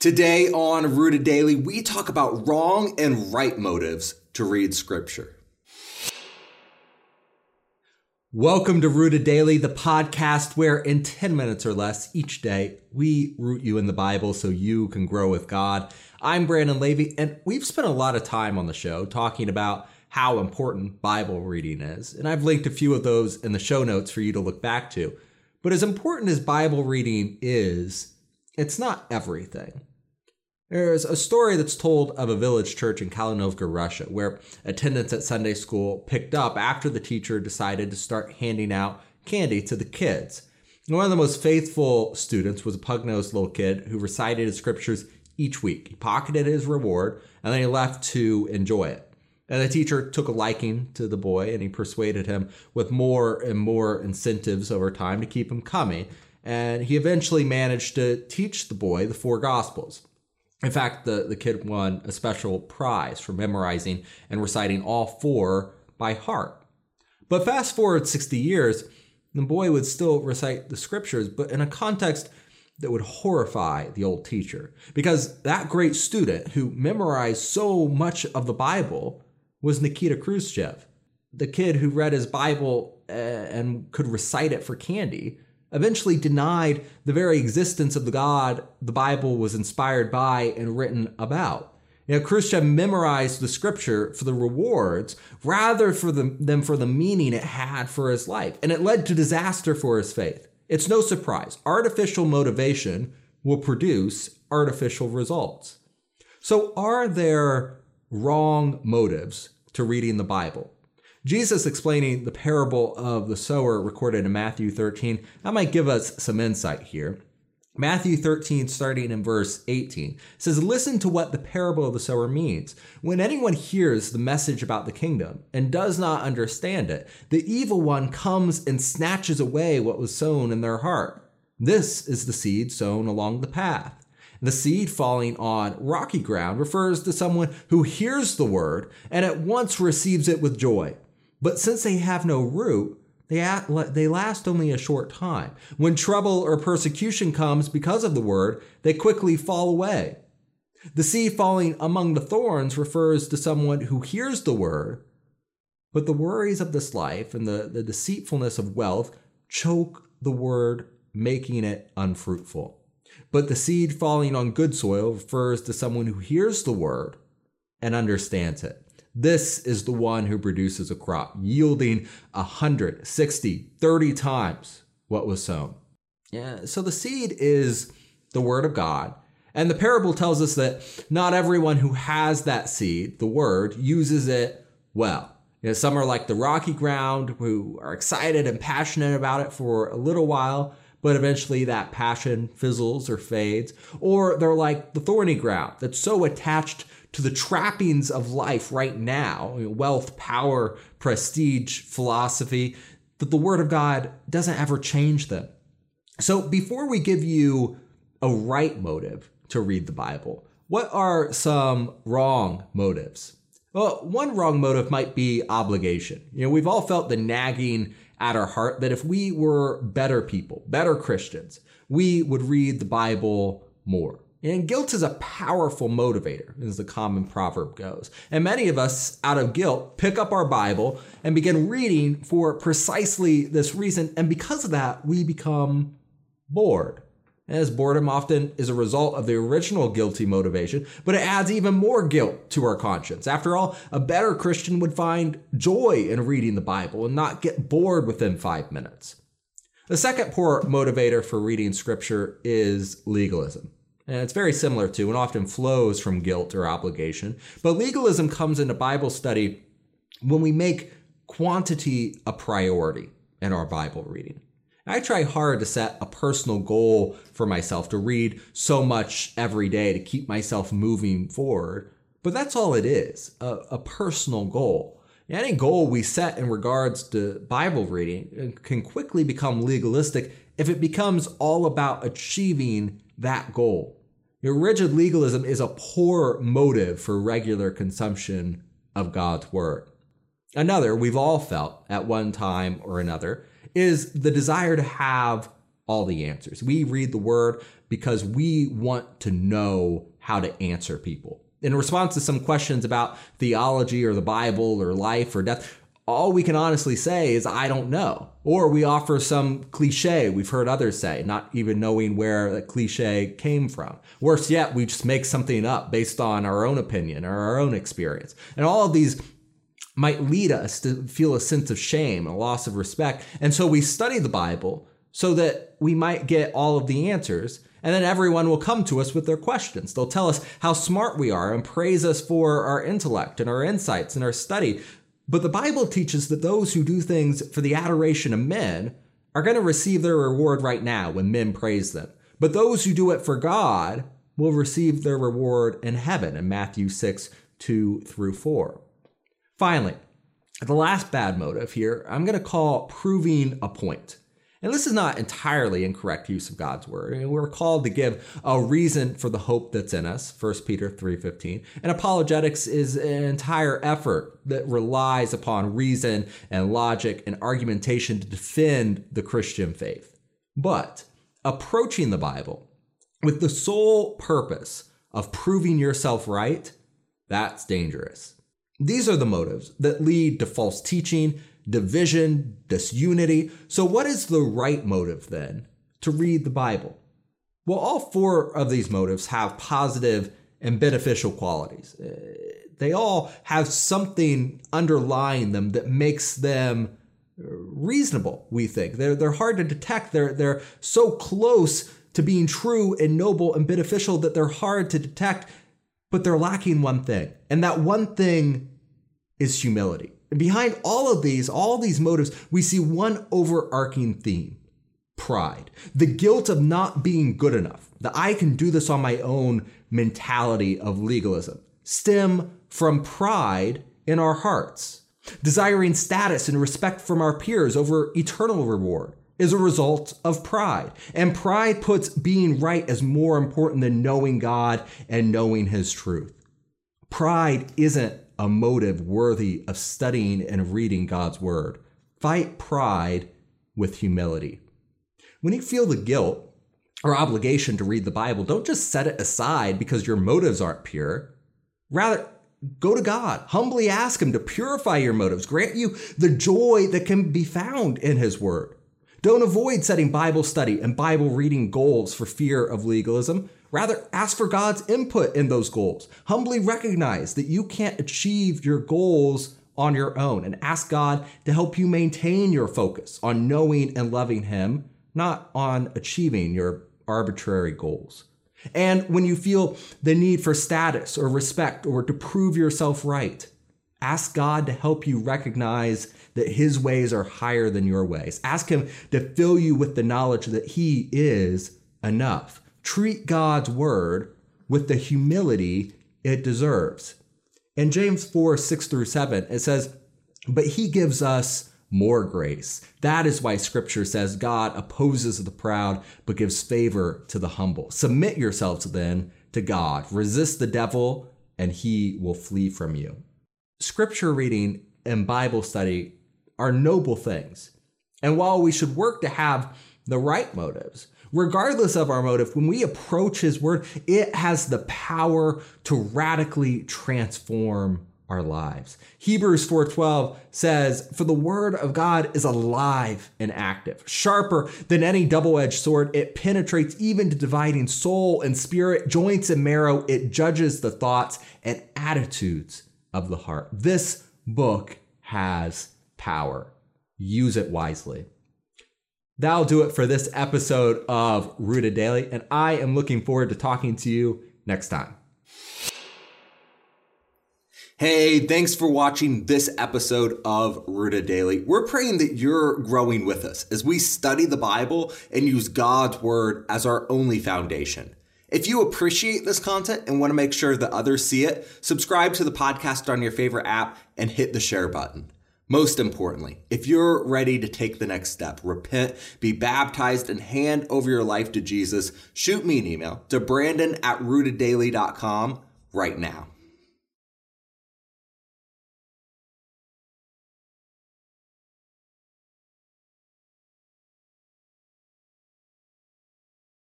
Today on Rooted Daily, we talk about wrong and right motives to read Scripture. Welcome to Rooted Daily, the podcast where in 10 minutes or less each day, we root you in the Bible so you can grow with God. I'm Brandon Levy, and we've spent a lot of time on the show talking about how important Bible reading is. And I've linked a few of those in the show notes for you to look back to. But as important as Bible reading is, it's not everything. There's a story that's told of a village church in Kalinovka, Russia, where attendance at Sunday school picked up after the teacher decided to start handing out candy to the kids. One of the most faithful students was a pug-nosed little kid who recited his scriptures each week. He pocketed his reward and then he left to enjoy it. And the teacher took a liking to the boy and he persuaded him with more and more incentives over time to keep him coming. And he eventually managed to teach the boy the four gospels. In fact, the, the kid won a special prize for memorizing and reciting all four by heart. But fast forward 60 years, the boy would still recite the scriptures, but in a context that would horrify the old teacher. Because that great student who memorized so much of the Bible was Nikita Khrushchev, the kid who read his Bible uh, and could recite it for candy eventually denied the very existence of the God the Bible was inspired by and written about. Now, Khrushchev memorized the scripture for the rewards rather for the, than for the meaning it had for his life, and it led to disaster for his faith. It's no surprise. Artificial motivation will produce artificial results. So, are there wrong motives to reading the Bible? Jesus explaining the parable of the sower recorded in Matthew 13, that might give us some insight here. Matthew 13, starting in verse 18, says, Listen to what the parable of the sower means. When anyone hears the message about the kingdom and does not understand it, the evil one comes and snatches away what was sown in their heart. This is the seed sown along the path. The seed falling on rocky ground refers to someone who hears the word and at once receives it with joy. But since they have no root, they, they last only a short time. When trouble or persecution comes because of the word, they quickly fall away. The seed falling among the thorns refers to someone who hears the word, but the worries of this life and the, the deceitfulness of wealth choke the word, making it unfruitful. But the seed falling on good soil refers to someone who hears the word and understands it. This is the one who produces a crop, yielding 160, 30 times what was sown. Yeah, so the seed is the word of God. And the parable tells us that not everyone who has that seed, the word, uses it well. You know, some are like the rocky ground who are excited and passionate about it for a little while, but eventually that passion fizzles or fades. Or they're like the thorny ground that's so attached to the trappings of life right now wealth, power, prestige, philosophy that the Word of God doesn't ever change them. So before we give you a right motive to read the Bible, what are some wrong motives? Well, one wrong motive might be obligation. You know, we've all felt the nagging at our heart that if we were better people, better Christians, we would read the Bible more. And guilt is a powerful motivator, as the common proverb goes. And many of us, out of guilt, pick up our Bible and begin reading for precisely this reason. And because of that, we become bored. As boredom often is a result of the original guilty motivation, but it adds even more guilt to our conscience. After all, a better Christian would find joy in reading the Bible and not get bored within five minutes. The second poor motivator for reading scripture is legalism. And it's very similar to and often flows from guilt or obligation. But legalism comes into Bible study when we make quantity a priority in our Bible reading. I try hard to set a personal goal for myself to read so much every day to keep myself moving forward. But that's all it is a, a personal goal. Any goal we set in regards to Bible reading uh, can quickly become legalistic if it becomes all about achieving that goal. Your rigid legalism is a poor motive for regular consumption of God's word. Another we've all felt at one time or another is the desire to have all the answers. We read the word because we want to know how to answer people. In response to some questions about theology or the Bible or life or death, all we can honestly say is, I don't know. Or we offer some cliche we've heard others say, not even knowing where that cliche came from. Worse yet, we just make something up based on our own opinion or our own experience. And all of these might lead us to feel a sense of shame, a loss of respect. And so we study the Bible so that we might get all of the answers. And then everyone will come to us with their questions. They'll tell us how smart we are and praise us for our intellect and our insights and our study. But the Bible teaches that those who do things for the adoration of men are going to receive their reward right now when men praise them. But those who do it for God will receive their reward in heaven in Matthew 6, 2 through 4. Finally, the last bad motive here, I'm going to call proving a point. And this is not entirely incorrect use of God's word. We're called to give a reason for the hope that's in us, 1 Peter 3:15. And apologetics is an entire effort that relies upon reason and logic and argumentation to defend the Christian faith. But approaching the Bible with the sole purpose of proving yourself right, that's dangerous. These are the motives that lead to false teaching division, disunity. So, what is the right motive then to read the Bible? Well, all four of these motives have positive and beneficial qualities. Uh, they all have something underlying them that makes them reasonable, we think. They're, they're hard to detect. They're, they're so close to being true and noble and beneficial that they're hard to detect, but they're lacking one thing. And that one thing is humility. And behind all of these, all these motives, we see one overarching theme pride. The guilt of not being good enough, that I can do this on my own mentality of legalism, stem from pride in our hearts. Desiring status and respect from our peers over eternal reward is a result of pride. And pride puts being right as more important than knowing God and knowing His truth. Pride isn't a motive worthy of studying and reading God's word. Fight pride with humility. When you feel the guilt or obligation to read the Bible, don't just set it aside because your motives aren't pure. Rather, go to God. Humbly ask Him to purify your motives, grant you the joy that can be found in His Word. Don't avoid setting Bible study and Bible reading goals for fear of legalism. Rather, ask for God's input in those goals. Humbly recognize that you can't achieve your goals on your own and ask God to help you maintain your focus on knowing and loving Him, not on achieving your arbitrary goals. And when you feel the need for status or respect or to prove yourself right, ask God to help you recognize that His ways are higher than your ways. Ask Him to fill you with the knowledge that He is enough treat God's word with the humility it deserves. In James 4 6 through 7, it says, But he gives us more grace. That is why scripture says God opposes the proud, but gives favor to the humble. Submit yourselves then to God, resist the devil, and he will flee from you. Scripture reading and Bible study are noble things. And while we should work to have the right motives, regardless of our motive, when we approach His Word, it has the power to radically transform our lives. Hebrews 4:12 says, "For the word of God is alive and active, sharper than any double-edged sword. It penetrates even to dividing soul and spirit, joints and marrow. It judges the thoughts and attitudes of the heart." This book has power. Use it wisely. That'll do it for this episode of Rooted Daily, and I am looking forward to talking to you next time. Hey, thanks for watching this episode of Rooted Daily. We're praying that you're growing with us as we study the Bible and use God's Word as our only foundation. If you appreciate this content and want to make sure that others see it, subscribe to the podcast on your favorite app and hit the share button. Most importantly, if you're ready to take the next step, repent, be baptized, and hand over your life to Jesus, shoot me an email to brandon at rooteddaily.com right now.